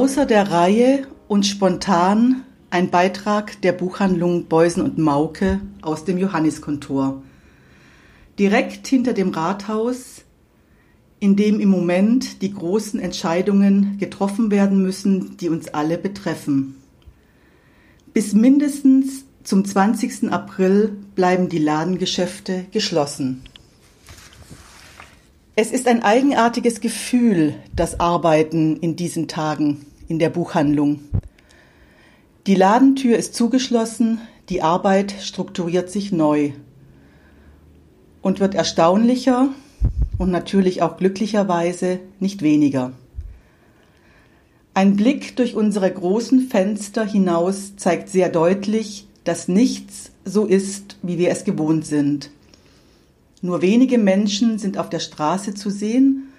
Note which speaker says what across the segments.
Speaker 1: Außer der Reihe und spontan ein Beitrag der Buchhandlung Beusen und Mauke aus dem Johanniskontor. Direkt hinter dem Rathaus, in dem im Moment die großen Entscheidungen getroffen werden müssen, die uns alle betreffen. Bis mindestens zum 20. April bleiben die Ladengeschäfte geschlossen. Es ist ein eigenartiges Gefühl, das Arbeiten in diesen Tagen in der Buchhandlung. Die Ladentür ist zugeschlossen, die Arbeit strukturiert sich neu und wird erstaunlicher und natürlich auch glücklicherweise nicht weniger. Ein Blick durch unsere großen Fenster hinaus zeigt sehr deutlich, dass nichts so ist, wie wir es gewohnt sind. Nur wenige Menschen sind auf der Straße zu sehen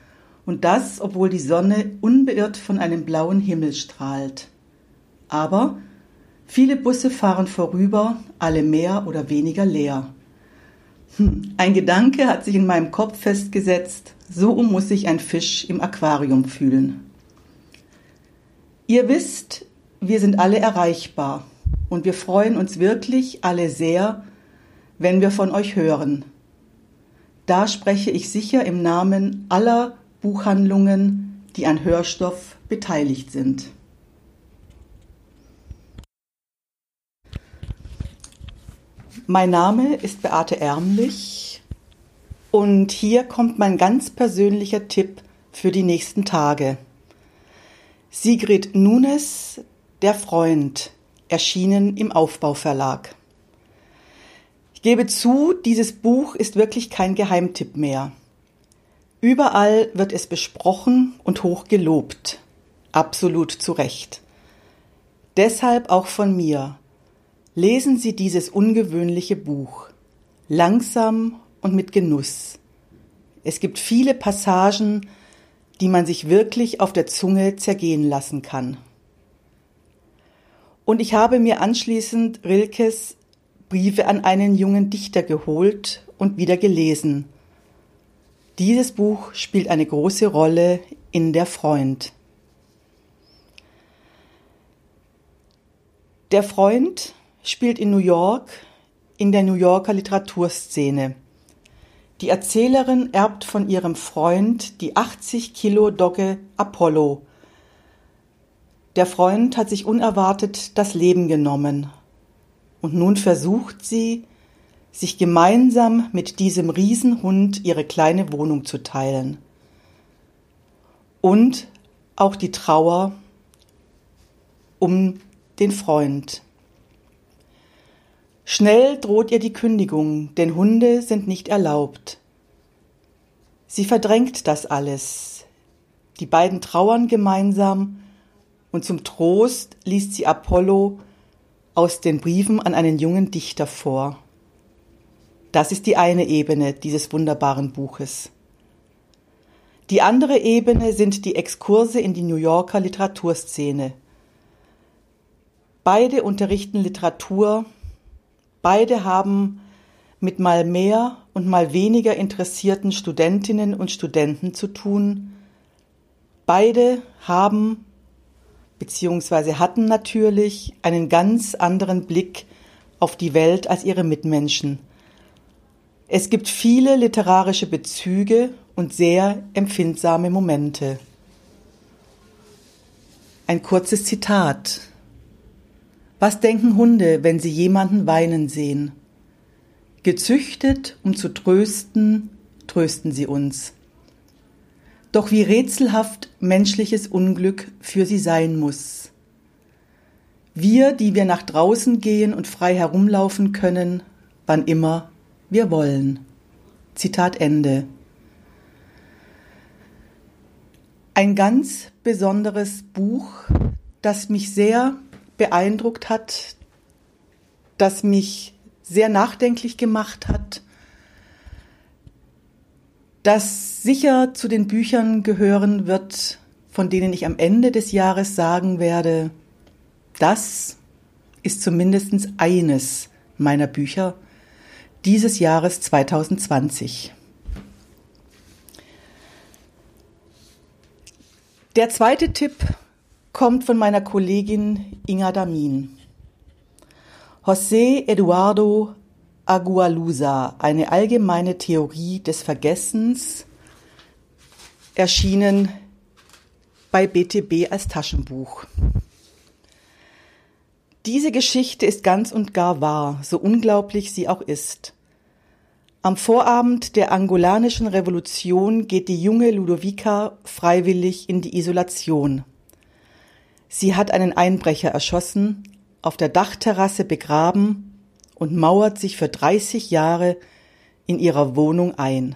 Speaker 1: und das, obwohl die Sonne unbeirrt von einem blauen Himmel strahlt. Aber viele Busse fahren vorüber, alle mehr oder weniger leer. Hm, ein Gedanke hat sich in meinem Kopf festgesetzt, so muss sich ein Fisch im Aquarium fühlen. Ihr wisst, wir sind alle erreichbar und wir freuen uns wirklich alle sehr, wenn wir von euch hören. Da spreche ich sicher im Namen aller Buchhandlungen, die an Hörstoff beteiligt sind. Mein Name ist Beate Ärmlich und hier kommt mein ganz persönlicher Tipp für die nächsten Tage. Sigrid Nunes, Der Freund, erschienen im Aufbauverlag. Ich gebe zu, dieses Buch ist wirklich kein Geheimtipp mehr. Überall wird es besprochen und hoch gelobt. Absolut zu Recht. Deshalb auch von mir. Lesen Sie dieses ungewöhnliche Buch. Langsam und mit Genuss. Es gibt viele Passagen, die man sich wirklich auf der Zunge zergehen lassen kann. Und ich habe mir anschließend Rilkes Briefe an einen jungen Dichter geholt und wieder gelesen. Dieses Buch spielt eine große Rolle in Der Freund. Der Freund spielt in New York in der New Yorker Literaturszene. Die Erzählerin erbt von ihrem Freund die 80 Kilo Dogge Apollo. Der Freund hat sich unerwartet das Leben genommen und nun versucht sie, sich gemeinsam mit diesem Riesenhund ihre kleine Wohnung zu teilen. Und auch die Trauer um den Freund. Schnell droht ihr die Kündigung, denn Hunde sind nicht erlaubt. Sie verdrängt das alles. Die beiden trauern gemeinsam und zum Trost liest sie Apollo aus den Briefen an einen jungen Dichter vor. Das ist die eine Ebene dieses wunderbaren Buches. Die andere Ebene sind die Exkurse in die New Yorker Literaturszene. Beide unterrichten Literatur, beide haben mit mal mehr und mal weniger interessierten Studentinnen und Studenten zu tun. Beide haben beziehungsweise hatten natürlich einen ganz anderen Blick auf die Welt als ihre Mitmenschen. Es gibt viele literarische Bezüge und sehr empfindsame Momente. Ein kurzes Zitat. Was denken Hunde, wenn sie jemanden weinen sehen? Gezüchtet, um zu trösten, trösten sie uns. Doch wie rätselhaft menschliches Unglück für sie sein muss. Wir, die wir nach draußen gehen und frei herumlaufen können, wann immer wir wollen. Zitat Ende. Ein ganz besonderes Buch, das mich sehr beeindruckt hat, das mich sehr nachdenklich gemacht hat, das sicher zu den Büchern gehören wird, von denen ich am Ende des Jahres sagen werde, das ist zumindest eines meiner Bücher dieses Jahres 2020. Der zweite Tipp kommt von meiner Kollegin Inga Damin. José Eduardo Agualusa, eine allgemeine Theorie des Vergessens, erschienen bei BTB als Taschenbuch. Diese Geschichte ist ganz und gar wahr, so unglaublich sie auch ist. Am Vorabend der angolanischen Revolution geht die junge Ludovica freiwillig in die Isolation. Sie hat einen Einbrecher erschossen, auf der Dachterrasse begraben und mauert sich für 30 Jahre in ihrer Wohnung ein.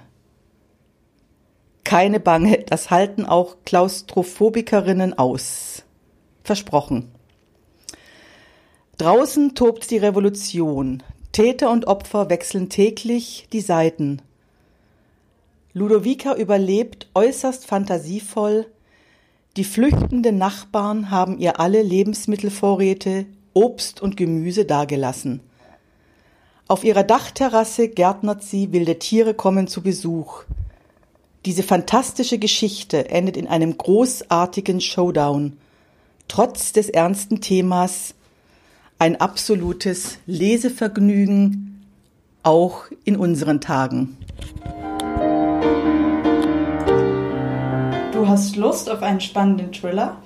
Speaker 1: Keine Bange, das halten auch Klaustrophobikerinnen aus. Versprochen. Draußen tobt die Revolution. Täter und Opfer wechseln täglich die Seiten. Ludovica überlebt äußerst fantasievoll. Die flüchtenden Nachbarn haben ihr alle Lebensmittelvorräte, Obst und Gemüse dagelassen. Auf ihrer Dachterrasse gärtnert sie, wilde Tiere kommen zu Besuch. Diese fantastische Geschichte endet in einem großartigen Showdown. Trotz des ernsten Themas ein absolutes Lesevergnügen, auch in unseren Tagen.
Speaker 2: Du hast Lust auf einen spannenden Thriller?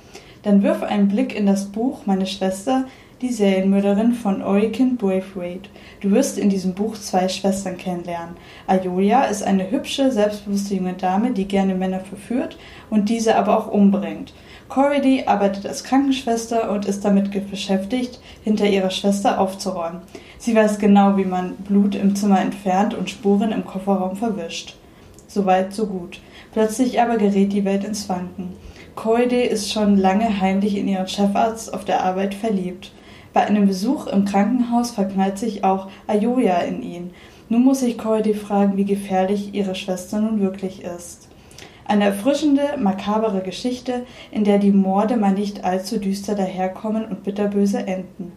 Speaker 2: Dann wirf einen Blick in das Buch Meine Schwester, die Serienmörderin von Orican Braithwaite. Du wirst in diesem Buch zwei Schwestern kennenlernen. Ayolia ist eine hübsche, selbstbewusste junge Dame, die gerne Männer verführt und diese aber auch umbringt. Corridy arbeitet als Krankenschwester und ist damit beschäftigt, hinter ihrer Schwester aufzuräumen. Sie weiß genau, wie man Blut im Zimmer entfernt und Spuren im Kofferraum verwischt. Soweit, so gut. Plötzlich aber gerät die Welt ins Wanken. Corridy ist schon lange heimlich in ihren Chefarzt auf der Arbeit verliebt. Bei einem Besuch im Krankenhaus verknallt sich auch Ayoya in ihn. Nun muss sich Corridy fragen, wie gefährlich ihre Schwester nun wirklich ist. Eine erfrischende, makabere Geschichte, in der die Morde mal nicht allzu düster daherkommen und bitterböse enden.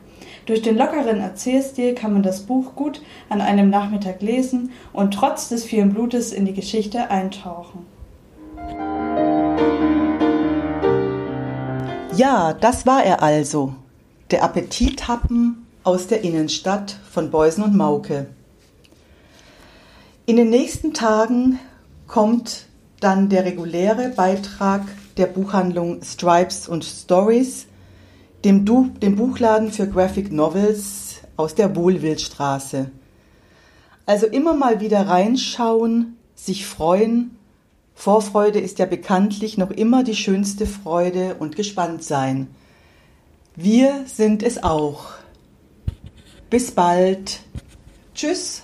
Speaker 2: Durch den lockeren Erzählstil kann man das Buch gut an einem Nachmittag lesen und trotz des vielen Blutes in die Geschichte eintauchen.
Speaker 1: Ja, das war er also. Der Appetithappen aus der Innenstadt von Beusen und Mauke. In den nächsten Tagen kommt dann der reguläre Beitrag der Buchhandlung Stripes und Stories, dem, du dem Buchladen für Graphic Novels aus der Wohlwildstraße. Also immer mal wieder reinschauen, sich freuen. Vorfreude ist ja bekanntlich noch immer die schönste Freude und gespannt sein. Wir sind es auch. Bis bald. Tschüss.